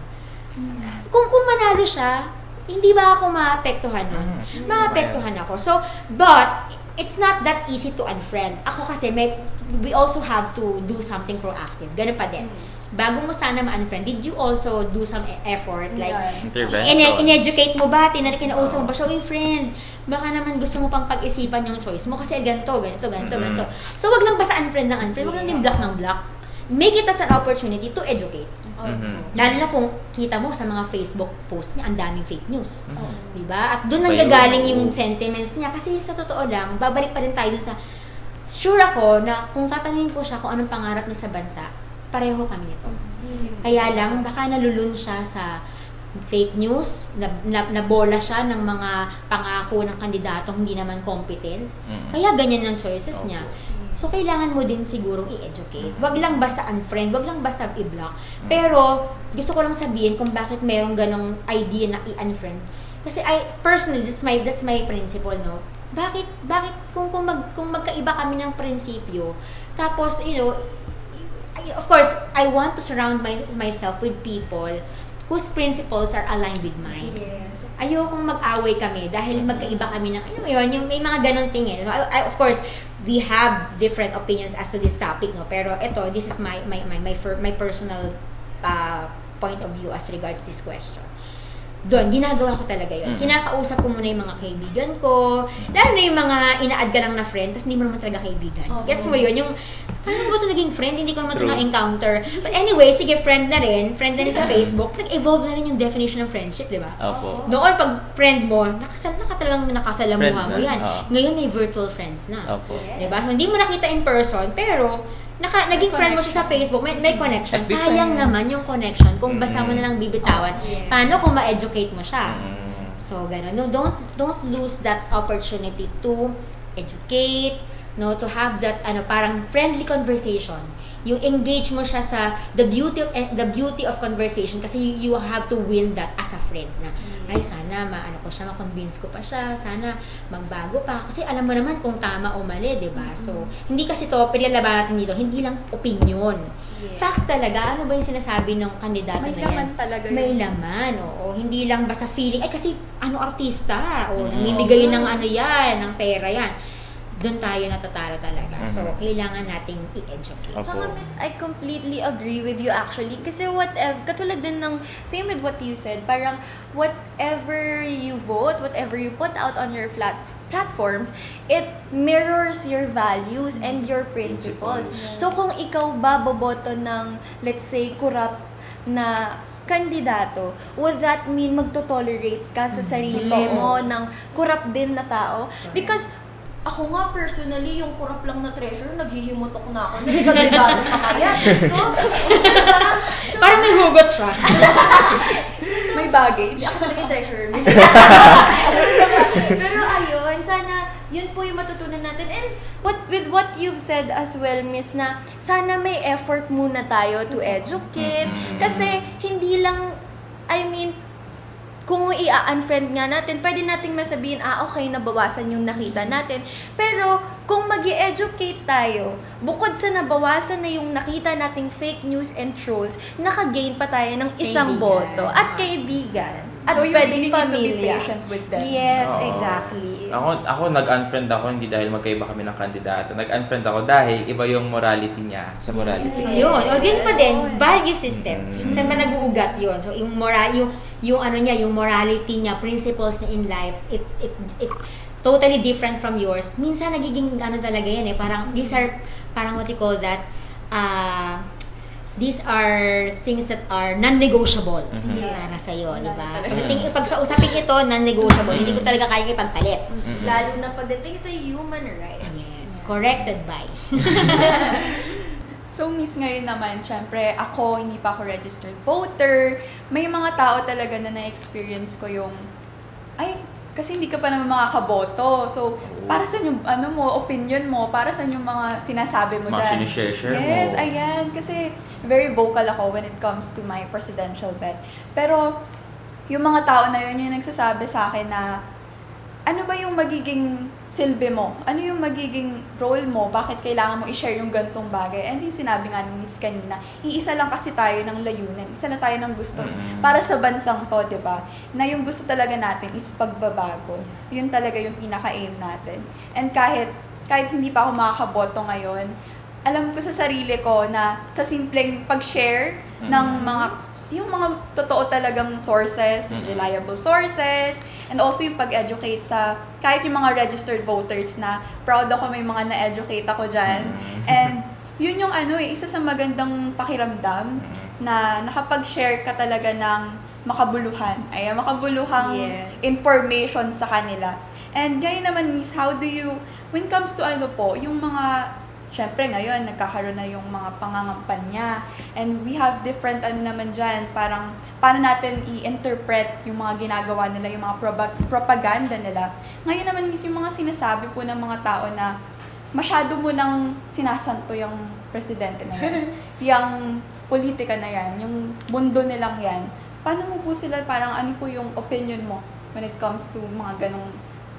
Kung, kung manalo siya, hindi ba ako maapektuhan nun? Mhm. Maapektuhan ako. So, but, it's not that easy to unfriend. Ako kasi, may, we also have to do something proactive. Ganun pa din. Bago mo sana ma-unfriend, did you also do some e- effort? Like, Yeah. In- in-educate mo ba? Tina- kinausap mo ba siya? Uy, friend, baka naman gusto mo pang pag-isipan yung choice mo kasi ganito, ganito, ganito, Mhm. ganito. So, wag lang basta unfriend ng unfriend. Wag lang din block ng block. Make it as an opportunity to educate. Mhm. Lalo na kung kita mo sa mga Facebook post niya, ang daming fake news. Mhm. Di ba? At doon Iba nanggagaling yung- sentiments niya. Kasi sa totoo lang, babalik pa rin tayo sa... Sure ako na kung tatanungin ko siya kung anong pangarap niya sa bansa, pareho kami nito. Kaya lang, baka nalulun siya sa fake news, na, na, nabola siya ng mga pangako ng kandidatong hindi naman competent. Mm. Kaya ganyan ang choices niya. So, kailangan mo din sigurong i-educate. Wag lang basta unfriend, wag lang basta i-block. Pero, gusto ko lang sabihin kung bakit merong ganong idea na i-unfriend. Kasi I, personally, that's my, that's my principle, no? Bakit, bakit, kung, kung, mag, kung magkaiba kami ng prinsipyo, tapos, you know, I- of course, I want to surround my, myself with people whose principles are aligned with mine. Ayokong mag-away kami dahil magkaiba kami ng, ano yun, yung may mga ganong thing eh. So, I, I- of course, we have different opinions as to this topic, no? Pero ito, this is my, my, my, my, my personal uh, point of view as regards this question. Doon, ginagawa ko talaga yun. Mm. Kinakausap ko muna yung mga kaibigan ko. Lalo na yung mga ina-add ka lang na friend, tapos hindi mo naman talaga kaibigan. Gets mo yun? Yung, paano ba ito naging friend? Hindi ko naman ito na-encounter. But anyway, sige, friend na rin. Friend na rin sa Facebook. Nag-evolve na rin yung definition ng friendship, di ba? Opo. Noon, pag friend mo, nakasal, naka talagang nakasalamuha mo na, yan. oo. Ngayon, may virtual friends na. Opo. Diba? So, hindi mo nakita in person, pero naka, naging friend mo siya sa Facebook, may, may connection. FB Sayang friend. naman yung connection kung basta mo na lang bibitawan. Paano kung ma-educate mo siya? Mm. So, gano'n. No, don't, don't lose that opportunity to educate, no, to have that, ano, parang friendly conversation. Yung engage mo siya sa the beauty of eh, the beauty of conversation kasi you, you have to win that as a friend na. Ay sana maano ko siya ma-convince ko pa siya sana magbago pa. Kasi alam mo naman kung tama o mali 'di ba? So hindi kasi to pinalaban natin dito hindi lang opinion. Facts talaga. Ano ba yung sinasabi ng kandidato May na yan? laman talaga yun. may laman oo. Hindi lang basta feeling. Ay kasi ano artista o namimigay ng ano yan ng pera yan doon tayo natatalo talaga so Mhm. kailangan nating i-educate Opo. Tsaka miss, I completely agree with you actually. Kasi whatever, katulad din ng, same with what you said, parang whatever you vote, whatever you put out on your flat platforms, it mirrors your values and your principles. So kung ikaw ba boboto ng, let's say, corrupt na kandidato, would that mean magto-tolerate ka sa sarili mo ng corrupt din na tao? Because ako nga personally, yung corrupt lang na treasure, naghihimutok na ako. Nagkagagado pa kaya. Ko. So, parang may hugot siya May baggage. Hindi ako talaga yung treasurer. miss. Pero ayun, sana yun po yung matutunan natin. And what with what you've said as well, Miss, na sana may effort muna tayo to educate. Kasi hindi lang, I mean, kung i-unfriend nga natin, pwede nating masabihin, ah, okay, nabawasan yung nakita natin. Pero, kung mag educate tayo, bukod sa nabawasan na yung nakita nating fake news and trolls, nakagain pa tayo ng isang Kaibigan. boto at kaibigan. At So, you pwedeng really need to be pamilya. patient with them. Yes, Oo. exactly. Ako, ako nag-unfriend ako hindi dahil magkaiba kami ng kandidato. Nag-unfriend ako dahil iba yung morality niya sa morality. ko. Yun, o din pa din, value system. Saan ba nag-uugat yun? So, yung moral, yung, yung ano niya, yung morality niya, principles niya in life, it, it, it, totally different from yours. Minsan nagiging ano talaga yan eh, parang, these are, parang what you call that, uh, these are things that are non-negotiable para sa iyo, di ba? Pagdating pag sa usapin ito, non-negotiable, hindi ko talaga kaya ipagpalit. Lalo na pagdating sa human rights. Yes, corrected by. So, Miss, ngayon naman, syempre, ako, hindi pa ako registered voter. May mga tao talaga na na-experience ko yung, ay, kasi hindi ka pa naman makakaboto. So, para sa yung, ano mo, opinion mo, para sa yung mga sinasabi mo Mga sinishare-share mo. Yes, ayan. Kasi, very vocal ako when it comes to my presidential bet. Pero, yung mga tao na yun, yung nagsasabi sa akin na, ano ba yung magiging silbi mo? Ano yung magiging role mo? Bakit kailangan mo i-share yung gantong bagay? And yung sinabi nga ni Miss kanina, iisa lang kasi tayo ng layunan. Isa lang tayo ng gusto Mm. para sa bansang to, di ba? Na yung gusto talaga natin is pagbabago. Yun talaga yung pinaka-aim natin. And kahit, kahit hindi pa ako makakaboto ngayon, alam ko sa sarili ko na sa simpleng pag-share ng mga yung mga totoo talagang sources, Mm. reliable sources, and also yung pag-educate sa kahit yung mga registered voters na proud ako may mga na-educate ako dyan. And yun yung ano eh, isa sa magandang pakiramdam na nakapag-share ka talaga ng makabuluhan. Ay, makabuluhang Yes. information sa kanila. And ngayon naman, Miss, how do you, when it comes to ano po, yung mga syempre ngayon, nagkakaroon na yung mga pangangampanya. And we have different, ano naman dyan, parang paano natin i-interpret yung mga ginagawa nila, yung mga propaganda nila. Ngayon naman is yung mga sinasabi po ng mga tao na masyado mo nang sinasanto yung presidente na yan. yung politika na yan, yung mundo nilang yan. Paano mo po sila, parang ano po yung opinion mo when it comes to mga ganong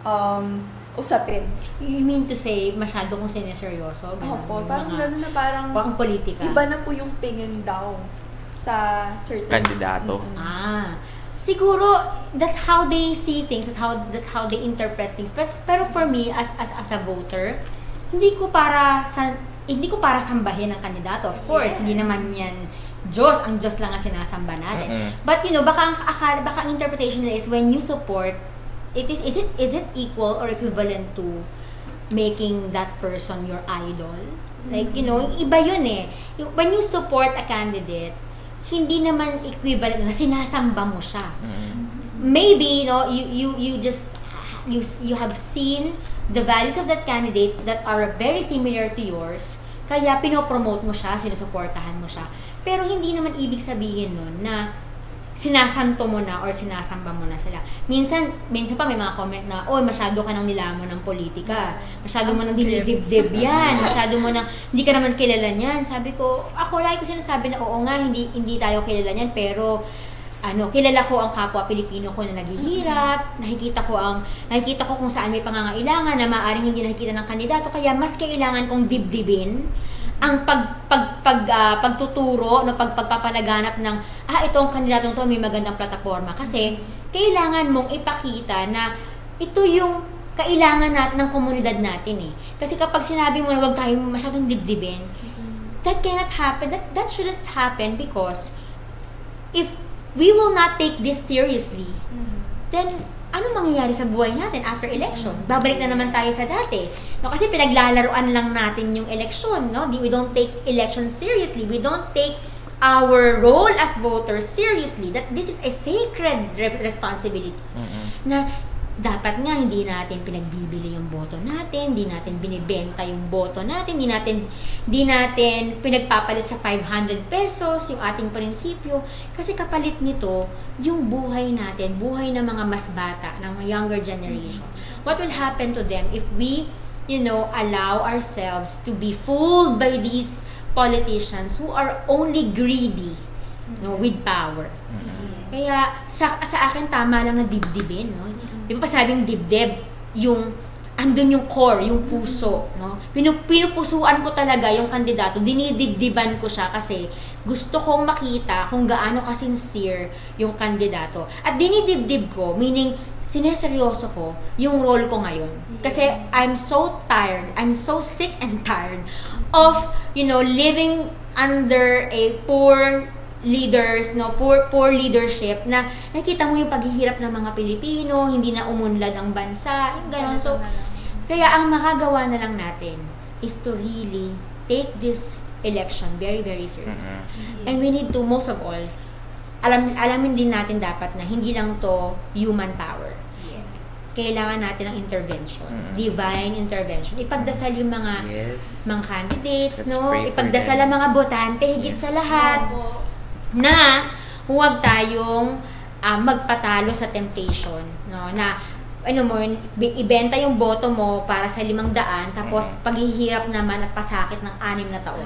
um, usapin? You mean to say, masyado kong sineseryoso? Ganun, Opo, parang mga- gano'n na parang Parang politika. iba na po yung tingin daw sa certain Kandidato. Mm. Ah, siguro that's how they see things, that's how that's how they interpret things. Pero, pero for me as as as a voter, hindi ko para sa hindi ko para sambahin ang kandidato. Of course, hindi naman 'yan Diyos, ang Diyos lang ang sinasamba natin. Mm-mm. But you know, baka ang akala, baka ang interpretation nila is when you support it is is it is it equal or equivalent to making that person your idol? Like, you know, iba yun eh. When you support a candidate, hindi naman equivalent na sinasamba mo siya. Maybe, you know, you, you, you just, you, you have seen the values of that candidate that are very similar to yours, kaya pinopromote mo siya, sinusuportahan mo siya. Pero hindi naman ibig sabihin nun na sinasanto mo na or sinasamba mo na sila. Minsan, minsan pa may mga comment na, oh, masyado ka nang nilamon ng politika. Masyado mo nang dinidibdib yan. Masyado mo nang, hindi ka naman kilala niyan. Sabi ko, ako lagi ko sinasabi na, oo nga, hindi, hindi tayo kilala niyan, pero ano, kilala ko ang kapwa Pilipino ko na naghihirap, nakikita ko ang nakikita ko kung saan may pangangailangan na maaaring hindi nakikita ng kandidato kaya mas kailangan kong dibdibin ang pag pag pag ah, pagtuturo no pag pagpapalaganap ng ah ito ang kandidatong to may magandang plataforma kasi kailangan mong ipakita na ito yung kailangan natin ng komunidad natin eh. Kasi kapag sinabi mo na wag tayong masyadong dibdibin, that cannot happen. That that shouldn't happen because if we will not take this seriously, then ano mangyayari sa buhay natin after election? Babalik na naman tayo sa dati. No, kasi pinaglalaruan lang natin yung election, no? We don't take election seriously. We don't take our role as voters seriously. That this is a sacred re- responsibility. Na dapat nga hindi natin pinagbibili yung boto natin, hindi natin binibenta yung boto natin, hindi natin hindi natin pinagpapalit sa 500 pesos yung ating prinsipyo kasi kapalit nito yung buhay natin, buhay ng mga mas bata, ng younger generation. What will happen to them if we, you know, allow ourselves to be fooled by these politicians who are only greedy no, with power? Kaya sa, sa akin tama lang na dibdibin, no? Di ba sabing dibdib, yung andun yung core, yung puso, no? Pinu, pinupusuan ko talaga yung kandidato, dinidibdiban ko siya kasi gusto kong makita kung gaano ka-sincere yung kandidato. At dinidibdib ko, meaning sineseryoso ko yung role ko ngayon. Kasi I'm so tired, I'm so sick and tired of, you know, living under a poor leaders, no, poor, poor leadership na nakita mo yung paghihirap ng mga Pilipino, hindi na umunlad ang bansa, yung ganon. So, kaya ang makagawa na lang natin is to really take this election very, very seriously. And we need to, most of all, alam, alamin din natin dapat na hindi lang to human power. Kailangan natin ng intervention, Mm. divine intervention. Ipagdasal yung mga Yes. mga candidates, Let's no? Ipagdasal ang mga botante higit Yes. sa lahat na huwag tayong ah, magpatalo sa temptation, no? Na ano mo, ibenta yung boto mo para sa limang daan, tapos paghihirap naman at pasakit ng anim na taon.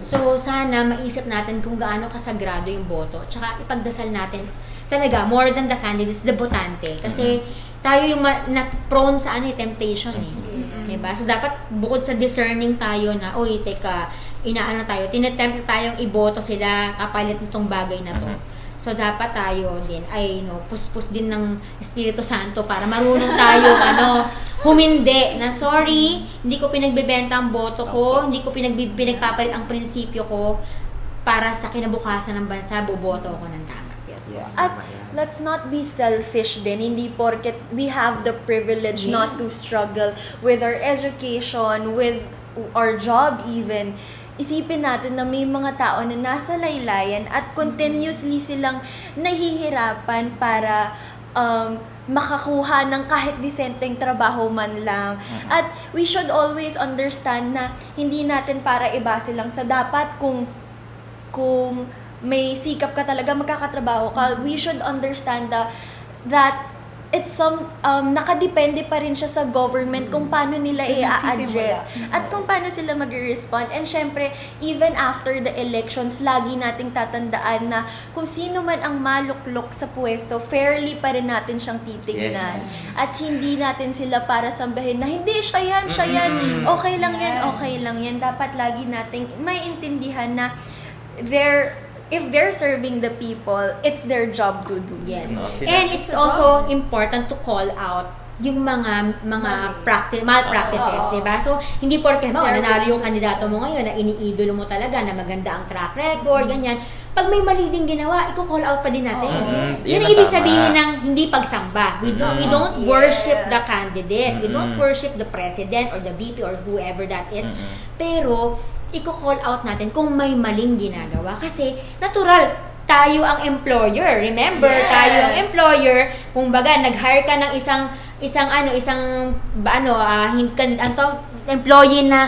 So, sana maisip natin kung gaano kasagrado yung boto. Tsaka ipagdasal natin talaga, more than the candidates, the botante. Kasi tayo yung ma- na prone sa ano, eh, temptation eh. Diba? So, dapat bukod sa discerning tayo na, uy, teka, inaano tayo, tinetempt tayong iboto sila kapalit nitong bagay na to. So, dapat tayo din ay, no, puspos din ng Espiritu Santo para marunong tayo, ano, humindi na, sorry, hindi ko pinagbebenta ang boto ko, hindi ko pinagbi- pinagpapalit ang prinsipyo ko para sa kinabukasan ng bansa, boboto ako ng tama. Yes, Yes. At let's not be selfish din. Hindi porket we have the privilege Yes. not to struggle with our education, with our job even. Isipin natin na may mga tao na nasa laylayan at continuously silang nahihirapan para um, makakuha ng kahit disenteng trabaho man lang. At we should always understand na hindi natin para ibase lang sa dapat kung kung may sikap ka talaga magkakatrabaho ka, we should understand the, that it's some um, nakadepende pa rin siya sa government kung paano nila i-address at kung paano sila mag-respond. And syempre even after the elections lagi nating tatandaan na kung sino man ang maluklok sa pwesto fairly pa rin natin siyang titignan. Yes. at hindi natin sila para sambahin na hindi siya yan siya yan. Okay lang yan okay lang yan. Dapat lagi nating may intindihan na they're if they're serving the people it's their job to do. Yes. No, And it's also important to call out yung mga mga practice malpractices, 'di ba? So hindi porke mo nanalo yung kandidato mo ngayon na iniidolo mo talaga na maganda ang track record, ganyan. Pag may mali din ginawa, i-call out pa din natin. Mm, Yun ang ibig sabihin ng hindi pagsamba. We don't, we don't worship the candidate. We don't worship the president or the VP or whoever that is. Pero i-call out natin kung may maling ginagawa kasi natural tayo ang employer. Remember, tayo ang employer. Kung baga, nag-hire ka ng isang isang ano, isang ba, ano, kan- ang tawag, employee na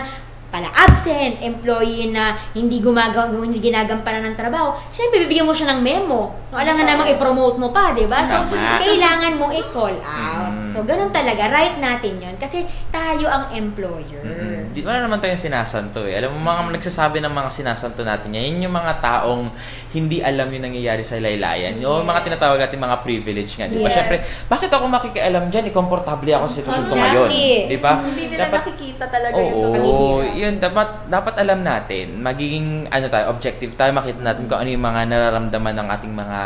pala absent, employee na hindi gumagawa, hindi ginagampanan ng trabaho, syempre bibigyan mo siya ng memo. Alam nga namang i-promote mo pa, di ba? So, kailangan mong i-call out. So, ganun talaga. Right natin yon Kasi tayo ang employer. Mm. Di wala naman tayong sinasanto eh. Alam mo, mga nagsasabi ng mga sinasanto natin yan, yun yung mga taong hindi alam yung nangyayari sa laylayan. Yung mga tinatawag natin mga privilege nga, di ba? Yes. Siyempre, bakit ako makikialam dyan? Eh, komportable ako sa sitwasyon ko ngayon. Di ba? Hindi nila nakikita talaga yung Oo, yun, dapat, dapat alam natin, magiging, ano tayo, objective tayo, makita natin kung ano yung mga nararamdaman ng ating mga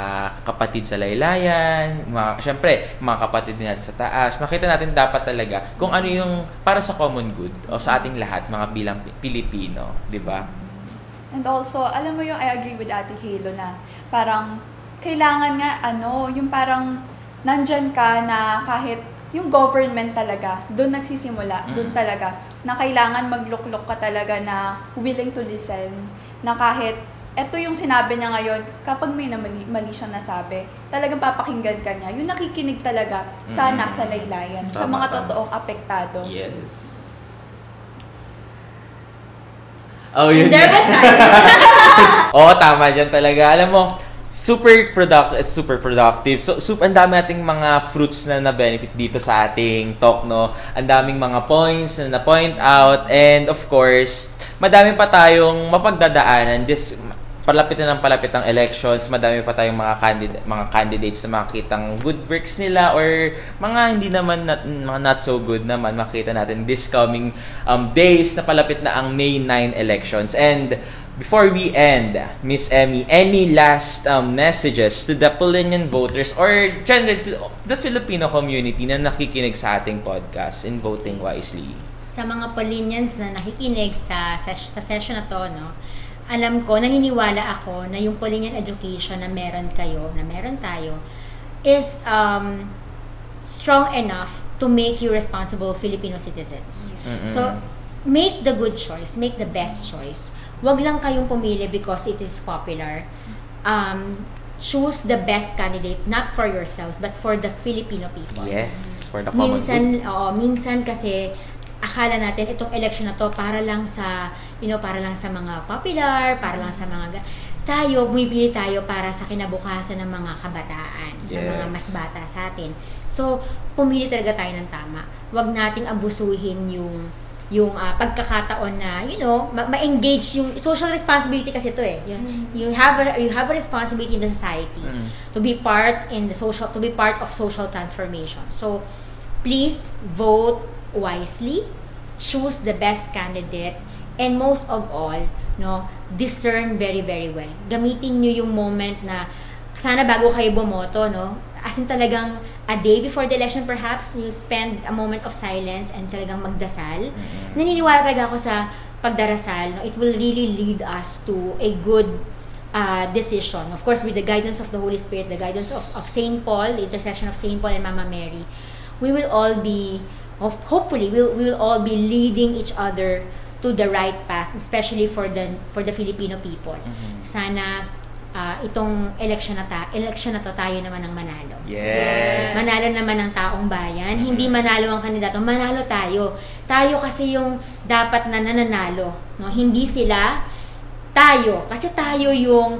kapatid sa laylayan, mga, syempre, mga kapatid natin sa taas, makita natin dapat talaga kung ano yung para sa common good o sa ating lahat, mga bilang Pi- Pilipino, di ba? And also, alam mo yung I agree with Ate Halo na parang kailangan nga ano, yung parang nandyan ka na kahit yung government talaga, doon nagsisimula, doon talaga, na kailangan magluklok ka talaga na willing to listen, na kahit eto yung sinabi niya ngayon, kapag may na mali, mali siyang nasabi, talagang papakinggan ka niya. Yung nakikinig talaga sa Mm. nasa laylayan, sa Tama, mga tama. totoong apektado. Yes. Oh, yun. There was silence. Oo, tama dyan talaga. Alam mo, super product super productive. So, super, ang dami nating mga fruits na na-benefit dito sa ating talk, no? Ang daming mga points na na-point out. And, of course, madami pa tayong mapagdadaanan. This, palapit na ng palapit ang elections, madami pa tayong mga candidate, mga candidates na makikitang good works nila or mga hindi naman not, mga not so good naman makita natin this coming um, days na palapit na ang May 9 elections. And before we end, Miss Emmy, any last um, messages to the Polinian voters or generally to the Filipino community na nakikinig sa ating podcast in voting wisely? sa mga Polinians na nakikinig sa, sa, sa session na to, no, alam ko, naniniwala ako na yung Polinian education na meron kayo, na meron tayo, is um, strong enough to make you responsible Filipino citizens. So, make the good choice, make the best choice. Huwag lang kayong pumili because it is popular. Um, choose the best candidate, not for yourselves, but for the Filipino people Yes, for the common minsan, good. oo, minsan kasi akala natin itong election na to para lang sa, you know, para lang sa mga popular, para lang sa mga ga- tayo, bumibili tayo para sa kinabukasan ng mga kabataan, ng mga Yes. mas bata sa atin. So, pumili talaga tayo ng tama. Huwag nating abusuhin yung yung ah, pagkakataon na you know ma- ma-engage yung social responsibility kasi to eh you, you have a, you have a responsibility in the society Mm. to be part in the social to be part of social transformation so please vote wisely choose the best candidate and most of all no discern very very well. Gamitin niyo yung moment na sana bago kayo bumoto no? As in talagang a day before the election perhaps you spend a moment of silence and talagang magdasal. Naniniwala talaga ako sa pagdarasal no? It will really lead us to a good uh, decision. Of course, with the guidance of the Holy Spirit, the guidance of, of Saint Paul, the intercession of Saint Paul and Mama Mary, we will all be, of, hopefully, we'll, we will all be leading each other to the right path, especially for the for the Filipino people. Sana ah, itong election na, ta- election na to, tayo naman ang manalo. Yes. Manalo naman ang taong bayan. Hindi manalo ang kandidato, manalo tayo. Tayo kasi yung dapat na nananalo. No? Hindi sila, tayo. Kasi tayo yung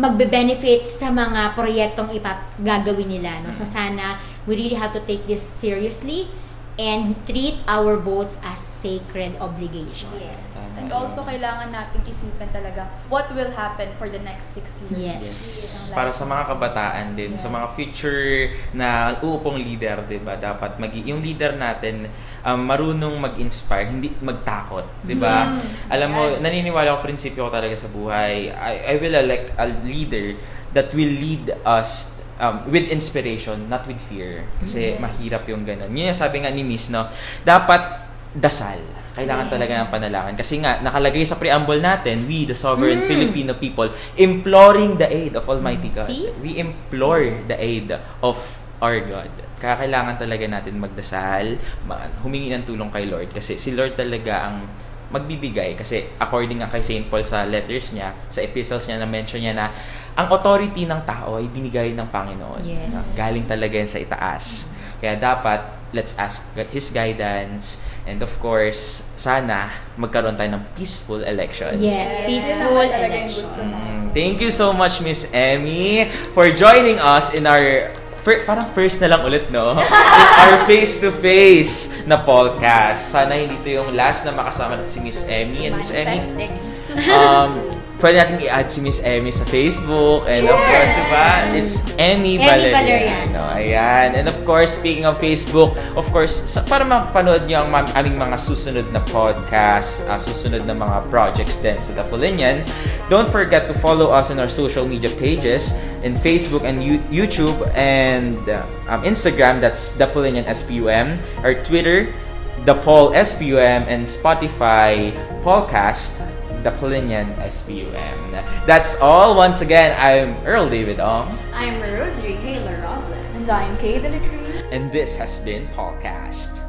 magbe-benefit sa mga proyektong ipap gagawin nila. No? So sana, we really have to take this seriously and treat our votes as sacred obligation. And also, kailangan nating isipin talaga what will happen for the next six years. Yes. Ng Para sa mga kabataan din, sa mga future na uupong leader, 'di ba? Dapat mag yung leader natin um, marunong mag-inspire, hindi magtakot, 'di ba? Alam mo, naniniwala ako prinsipyo ko talaga sa buhay. I, I will elect a leader that will lead us um, with inspiration, not with fear. Kasi mahirap yung ganun. Yun yung sabi nga ni Miss, no? Dapat dasal. Kailangan talaga ng panalangin. Kasi nga, nakalagay sa preamble natin, we, the sovereign Filipino people, imploring the aid of Almighty God. See? We implore the aid of our God. Kaya kailangan talaga natin magdasal, ma- humingi ng tulong kay Lord. Kasi si Lord talaga ang magbibigay. Kasi according nga kay St. Paul sa letters niya, sa epistles niya, na-mention niya na ang authority ng tao ay binigay ng Panginoon. Yes. Na galing talaga yan sa itaas. Kaya dapat, let's ask His guidance. And of course, sana magkaroon tayo ng peaceful elections. Yes, peaceful naman talaga yung election. gusto natin. Mm, Thank you so much, Miss Emmy, for joining us in our fir- parang first na lang ulit, no? in our face-to-face na podcast. Sana hindi to yung last na makasama natin si Miss Emmy. And Miss Emmy, um, pwede natin i-add si Miss Emmy sa Facebook. And of course, di ba? It's Emmy, Emmy Valeriano. Ayan. And of course, speaking of Facebook, of course, sa, para mapanood niyo ang aming mga susunod na podcast, ah, susunod na mga projects din sa Dapolinian, don't forget to follow us on our social media pages in Facebook and You- YouTube and uh, um, Instagram, that's Dapolinian SPUM, our Twitter, The Paul SPUM, and Spotify Podcast, The Polinian SPUM. That's all. Once again, I'm Earl David Ong, I'm Rosary Taylor Robles. And I'm Kay De La Cruz. and this has been Podcast.